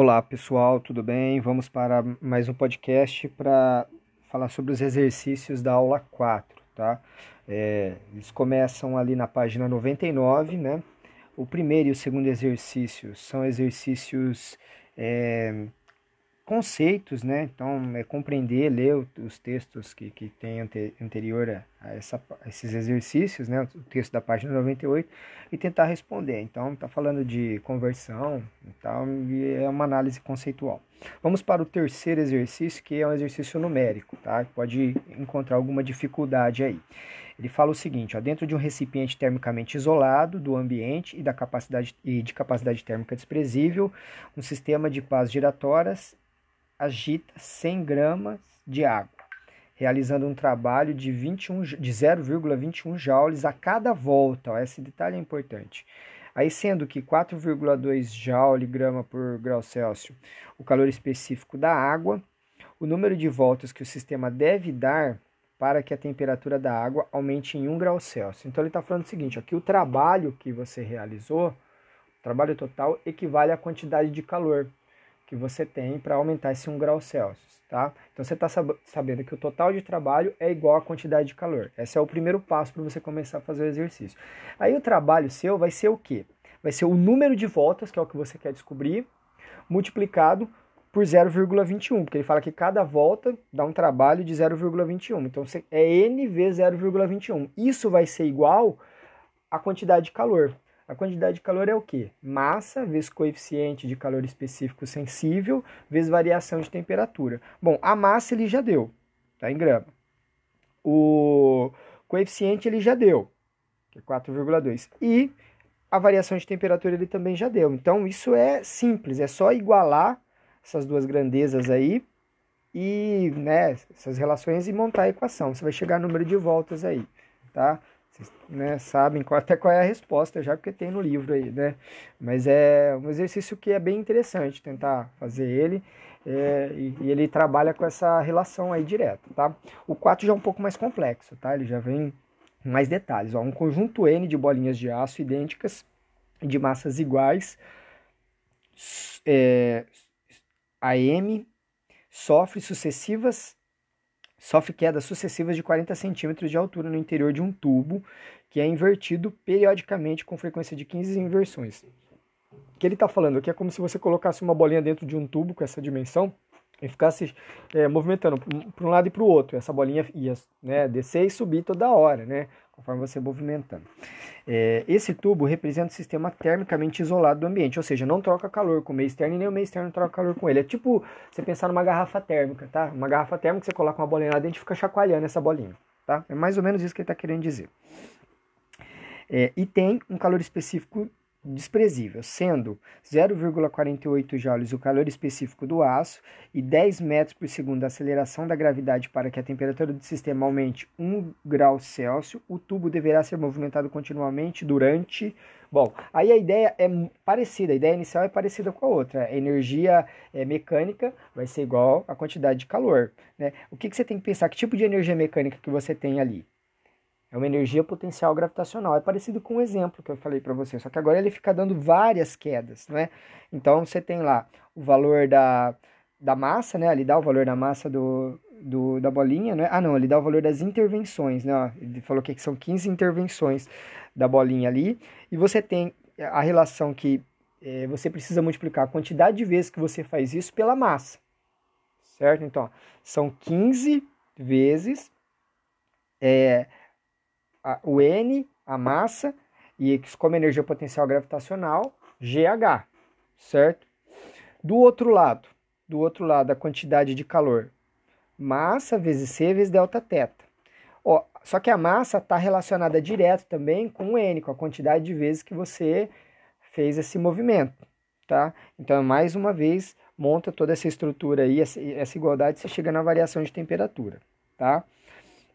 Olá pessoal, tudo bem? Vamos para mais um podcast para falar sobre os exercícios da aula 4, tá? É, eles começam ali na página 99, né? O primeiro e o segundo exercício são exercícios é, conceitos, né? Então, é compreender, ler os textos que, que tem ante, anterior a, essa, a esses exercícios, né? O texto da página 98 e tentar responder. Então, está falando de conversão e tal, e é uma análise conceitual. Vamos para o terceiro exercício, que é um exercício numérico, tá? Pode encontrar alguma dificuldade aí. Ele fala o seguinte, ó, dentro de um recipiente termicamente isolado do ambiente e da capacidade e de capacidade térmica desprezível, um sistema de pás giratórias agita 100 gramas de água, realizando um trabalho de, 21, de 0,21 joules a cada volta. Ó, esse detalhe é importante. Aí, sendo que 4,2 joule grama por grau Celsius o calor específico da água, o número de voltas que o sistema deve dar para que a temperatura da água aumente em 1 grau Celsius. Então, ele está falando o seguinte: aqui o trabalho que você realizou, o trabalho total, equivale à quantidade de calor que você tem para aumentar esse 1 grau Celsius, tá? Então você está sabendo que o total de trabalho é igual à quantidade de calor. Esse é o primeiro passo para você começar a fazer o exercício. Aí o trabalho seu vai ser o quê? Vai ser o número de voltas, que é o que você quer descobrir, multiplicado por 0,21, porque ele fala que cada volta dá um trabalho de 0,21. Então é N vezes 0,21. Isso vai ser igual à quantidade de calor. A quantidade de calor é o quê? Massa vezes coeficiente de calor específico sensível vezes variação de temperatura. Bom, a massa ele já deu, tá em grama. O coeficiente ele já deu, que é 4,2. E a variação de temperatura ele também já deu. Então isso é simples, é só igualar essas duas grandezas aí e, né, essas relações e montar a equação. Você vai chegar no número de voltas aí, tá? Vocês né, sabem qual, até qual é a resposta já, porque tem no livro aí, né? Mas é um exercício que é bem interessante tentar fazer ele. É, e, e, ele trabalha com essa relação aí direta, tá? O 4 já é um pouco mais complexo, tá? Ele já vem mais detalhes. Ó, um conjunto N de bolinhas de aço idênticas de massas iguais é, AM sofre sucessivas sofre quedas sucessivas de 40 centímetros de altura no interior de um tubo que é invertido periodicamente com frequência de 15 inversões. O que ele está falando aqui é como se você colocasse uma bolinha dentro de um tubo com essa dimensão e ficasse é, movimentando para um lado e para o outro. Essa bolinha ia né, descer e subir toda hora, né, conforme você movimentando. É, esse tubo representa o sistema termicamente isolado do ambiente, ou seja, não troca calor com o meio externo e nem o meio externo troca calor com ele. É tipo você pensar numa garrafa térmica, tá? Uma garrafa térmica, você coloca uma bolinha lá dentro e fica chacoalhando essa bolinha, tá? É mais ou menos isso que ele está querendo dizer. É, e tem um calor específico desprezível, sendo 0,48 joules o calor específico do aço e 10 metros por segundo a aceleração da gravidade para que a temperatura do sistema aumente 1 grau Celsius, o tubo deverá ser movimentado continuamente durante... Bom, aí a ideia é parecida, a ideia inicial é parecida com a outra. A energia é, mecânica vai ser igual à quantidade de calor. Né? O que, que você tem que pensar? Que tipo de energia mecânica que você tem ali? É uma energia potencial gravitacional. É parecido com o exemplo que eu falei para você, só que agora ele fica dando várias quedas, né? Então você tem lá o valor da, da massa, né? Ele dá o valor da massa do, do, da bolinha, né? Ah, não, ele dá o valor das intervenções, né? Ele falou que são 15 intervenções da bolinha ali. E você tem a relação que é, você precisa multiplicar a quantidade de vezes que você faz isso pela massa, certo? Então, são 15 vezes é, a, o N, a massa, e como energia potencial gravitacional, GH, certo? Do outro lado, do outro lado, a quantidade de calor, massa vezes C vezes delta teta. Ó, só que a massa está relacionada direto também com o N, com a quantidade de vezes que você fez esse movimento, tá? Então, mais uma vez, monta toda essa estrutura aí, essa igualdade, você chega na variação de temperatura, tá?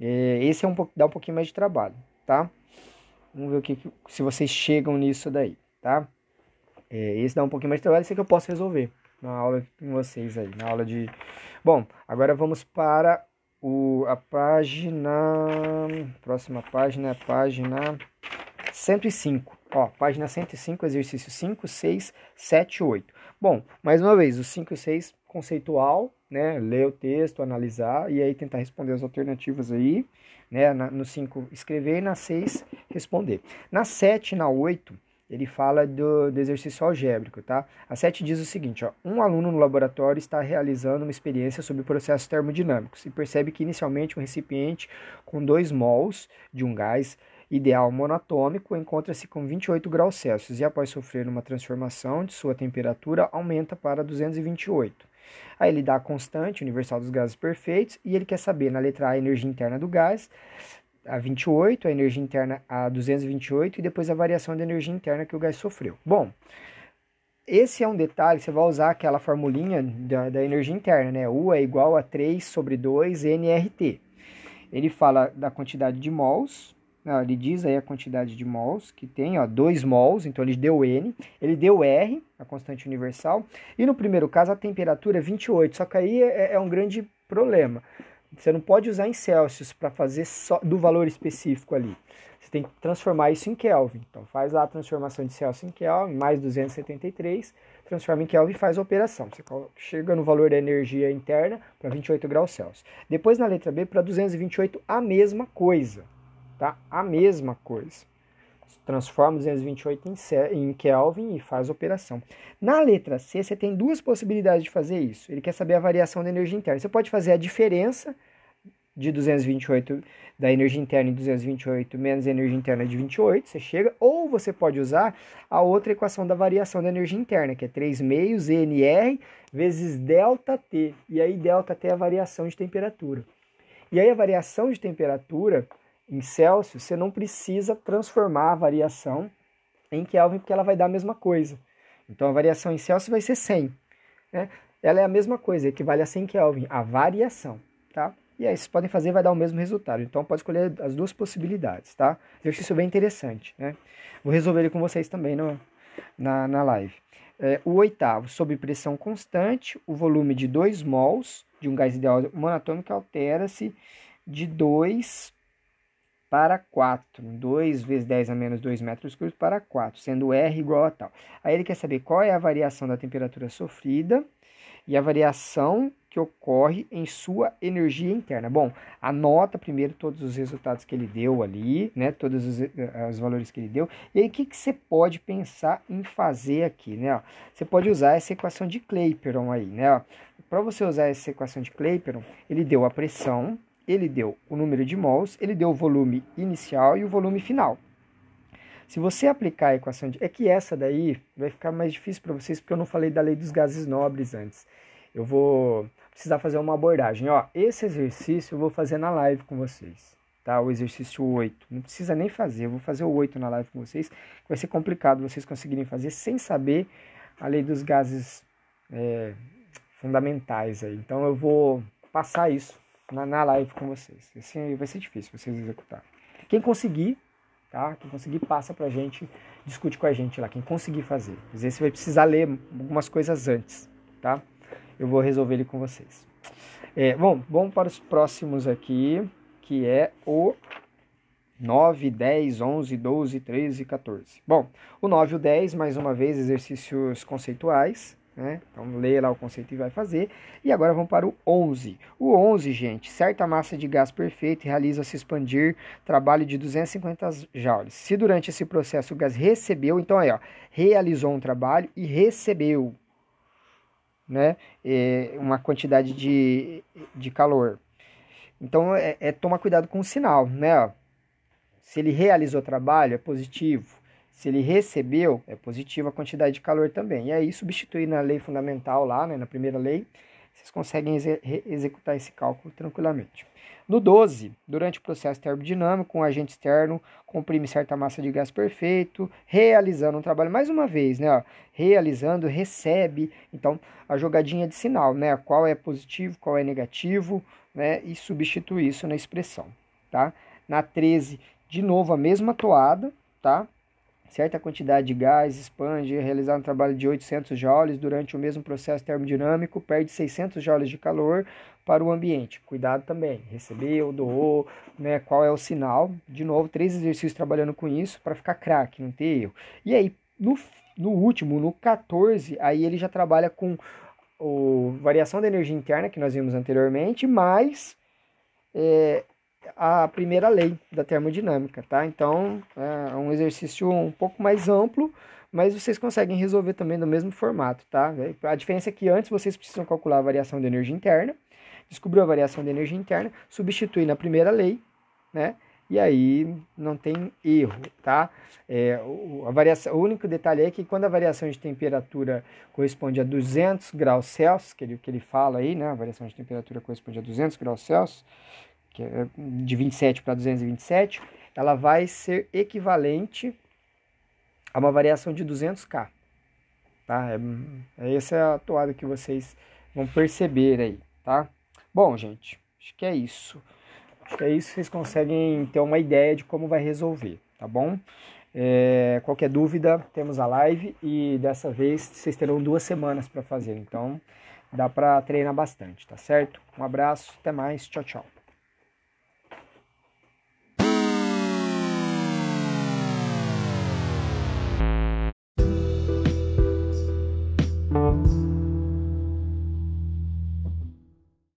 É, esse é um, dá um pouquinho mais de trabalho, tá? Vamos ver o que, se vocês chegam nisso daí, tá? É, esse dá um pouquinho mais de trabalho, esse que eu posso resolver na aula com vocês aí, na aula de... Bom, agora vamos para o, a página... Próxima página é a página 105. Ó, página 105, exercício 5, 6, 7, 8. Bom, mais uma vez, os 5 e 6 conceitual, né? Ler o texto, analisar e aí tentar responder as alternativas aí, né? no 5 escrever e na 6 responder. Na 7 e na 8 ele fala do, do, exercício algébrico, tá? A 7 diz o seguinte, ó, um aluno no laboratório está realizando uma experiência sobre processos termodinâmicos e percebe que inicialmente um recipiente com 2 mols de um gás ideal monatômico encontra-se com 28 graus Celsius e após sofrer uma transformação de sua temperatura aumenta para 228. Aí ele dá a constante universal dos gases perfeitos e ele quer saber na letra A a energia interna do gás, a 28, a energia interna a 228 e depois a variação da energia interna que o gás sofreu. Bom, esse é um detalhe, você vai usar aquela formulinha da, da energia interna, né? U é igual a 3 sobre 2 nRT. Ele fala da quantidade de mols, não, ele diz aí a quantidade de mols que tem, ó, 2 mols, então ele deu N, ele deu R, a constante universal, e no primeiro caso a temperatura é 28, só que aí é, é um grande problema. Você não pode usar em Celsius para fazer só do valor específico ali. Você tem que transformar isso em Kelvin. Então faz lá a transformação de Celsius em Kelvin, mais 273, transforma em Kelvin e faz a operação. Você chega no valor da energia interna para 28 graus Celsius. Depois na letra B, para 228, a mesma coisa. Tá? A mesma coisa. Transforma 228 em, Kelvin e faz a operação. Na letra C, você tem duas possibilidades de fazer isso. Ele quer saber a variação da energia interna. Você pode fazer a diferença de 228 da energia interna em 228 menos a energia interna de 28, você chega, ou você pode usar a outra equação da variação da energia interna, que é 3 meios NR vezes ΔT. E aí ΔT é a variação de temperatura. E aí a variação de temperatura em Celsius, você não precisa transformar a variação em Kelvin, porque ela vai dar a mesma coisa. Então a variação em Celsius vai ser 100. Né? Ela é a mesma coisa, equivale a 100 Kelvin, a variação. Tá? E aí vocês podem fazer vai dar o mesmo resultado. Então pode escolher as duas possibilidades. Tá? Exercício bem interessante. Né? Vou resolver ele com vocês também no, na, na live. É, o oitavo, sob pressão constante, o volume de 2 mols de um gás ideal monatômico altera-se de 2 para 4. 2 vezes 10 a menos 2 metros cúbicos para 4, sendo R igual a tal. Aí ele quer saber qual é a variação da temperatura sofrida e a variação que ocorre em sua energia interna. Bom, anota primeiro todos os resultados que ele deu ali, né? Todos os, eh, os valores que ele deu. E aí, o que, que você pode pensar em fazer aqui, né? Você pode usar essa equação de Clapeyron aí, né? Para você usar essa equação de Clapeyron, ele deu a pressão, ele deu o número de mols, ele deu o volume inicial e o volume final. Se você aplicar a equação de... É que essa daí vai ficar mais difícil para vocês, porque eu não falei da lei dos gases nobres antes. Eu vou precisar fazer uma abordagem. Ó, esse exercício eu vou fazer na live com vocês. Tá? O exercício 8. Não precisa nem fazer, eu vou fazer o 8 na live com vocês. Vai ser complicado vocês conseguirem fazer sem saber a lei dos gases é, fundamentais aí. Então eu vou passar isso na, na live com vocês. Assim vai ser difícil vocês executar. Quem conseguir, tá? Quem conseguir, passa pra gente, discute com a gente lá. Quem conseguir fazer. Às vezes você vai precisar ler algumas coisas antes, tá? Eu vou resolver ele com vocês. É, bom, vamos para os próximos aqui, que é o 9, 10, 11, 12, 13 e 14. Bom, o 9 e o 10, mais uma vez, exercícios conceituais. Né? Então, lê lá o conceito e vai fazer. E agora vamos para o 11. O 11, gente, certa massa de gás perfeito realiza-se expandir trabalho de 250 joules. Se durante esse processo o gás recebeu, então aí, ó, realizou um trabalho e recebeu né, é, uma quantidade de, de calor. Então, é, é tomar cuidado com o sinal, né? Ó. Se ele realizou trabalho, é positivo. Se ele recebeu, é positivo a quantidade de calor também. E aí, substituir na lei fundamental lá, né, na primeira lei, vocês conseguem exe executar esse cálculo tranquilamente. No 12, durante o processo termodinâmico, um agente externo comprime certa massa de gás perfeito, realizando um trabalho, mais uma vez, né, ó, realizando, recebe, então, a jogadinha de sinal, né, qual é positivo, qual é negativo, né, e substitui isso na expressão, tá? Na 13, de novo, a mesma toada, tá? Certa quantidade de gás expande, realizar um trabalho de 800 joules durante o mesmo processo termodinâmico, perde 600 joules de calor para o ambiente. Cuidado também, recebeu, doou, né, qual é o sinal. De novo, três exercícios trabalhando com isso para ficar craque, não ter erro. E aí, no no último, no 14, aí ele já trabalha com o, variação da energia interna, que nós vimos anteriormente, mais é, a primeira lei da termodinâmica, tá? Então, é um exercício um pouco mais amplo, mas vocês conseguem resolver também no mesmo formato, tá? A diferença é que antes vocês precisam calcular a variação da energia interna, descobrir a variação da energia interna, substituir na primeira lei, né? E aí não tem erro, tá? É, a variação, o único detalhe é que quando a variação de temperatura corresponde a 200 graus Celsius, que ele, que ele fala aí, né? A variação de temperatura corresponde a 200 graus Celsius, que é de 27 para 227, ela vai ser equivalente a uma variação de 200K. Tá? É, é essa é a toada que vocês vão perceber aí, tá? Bom, gente, acho que é isso. Acho que é isso, vocês conseguem ter uma ideia de como vai resolver, tá bom? É, qualquer dúvida, temos a live e dessa vez vocês terão duas semanas para fazer, então dá para treinar bastante, tá certo? Um abraço, até mais, tchau, tchau.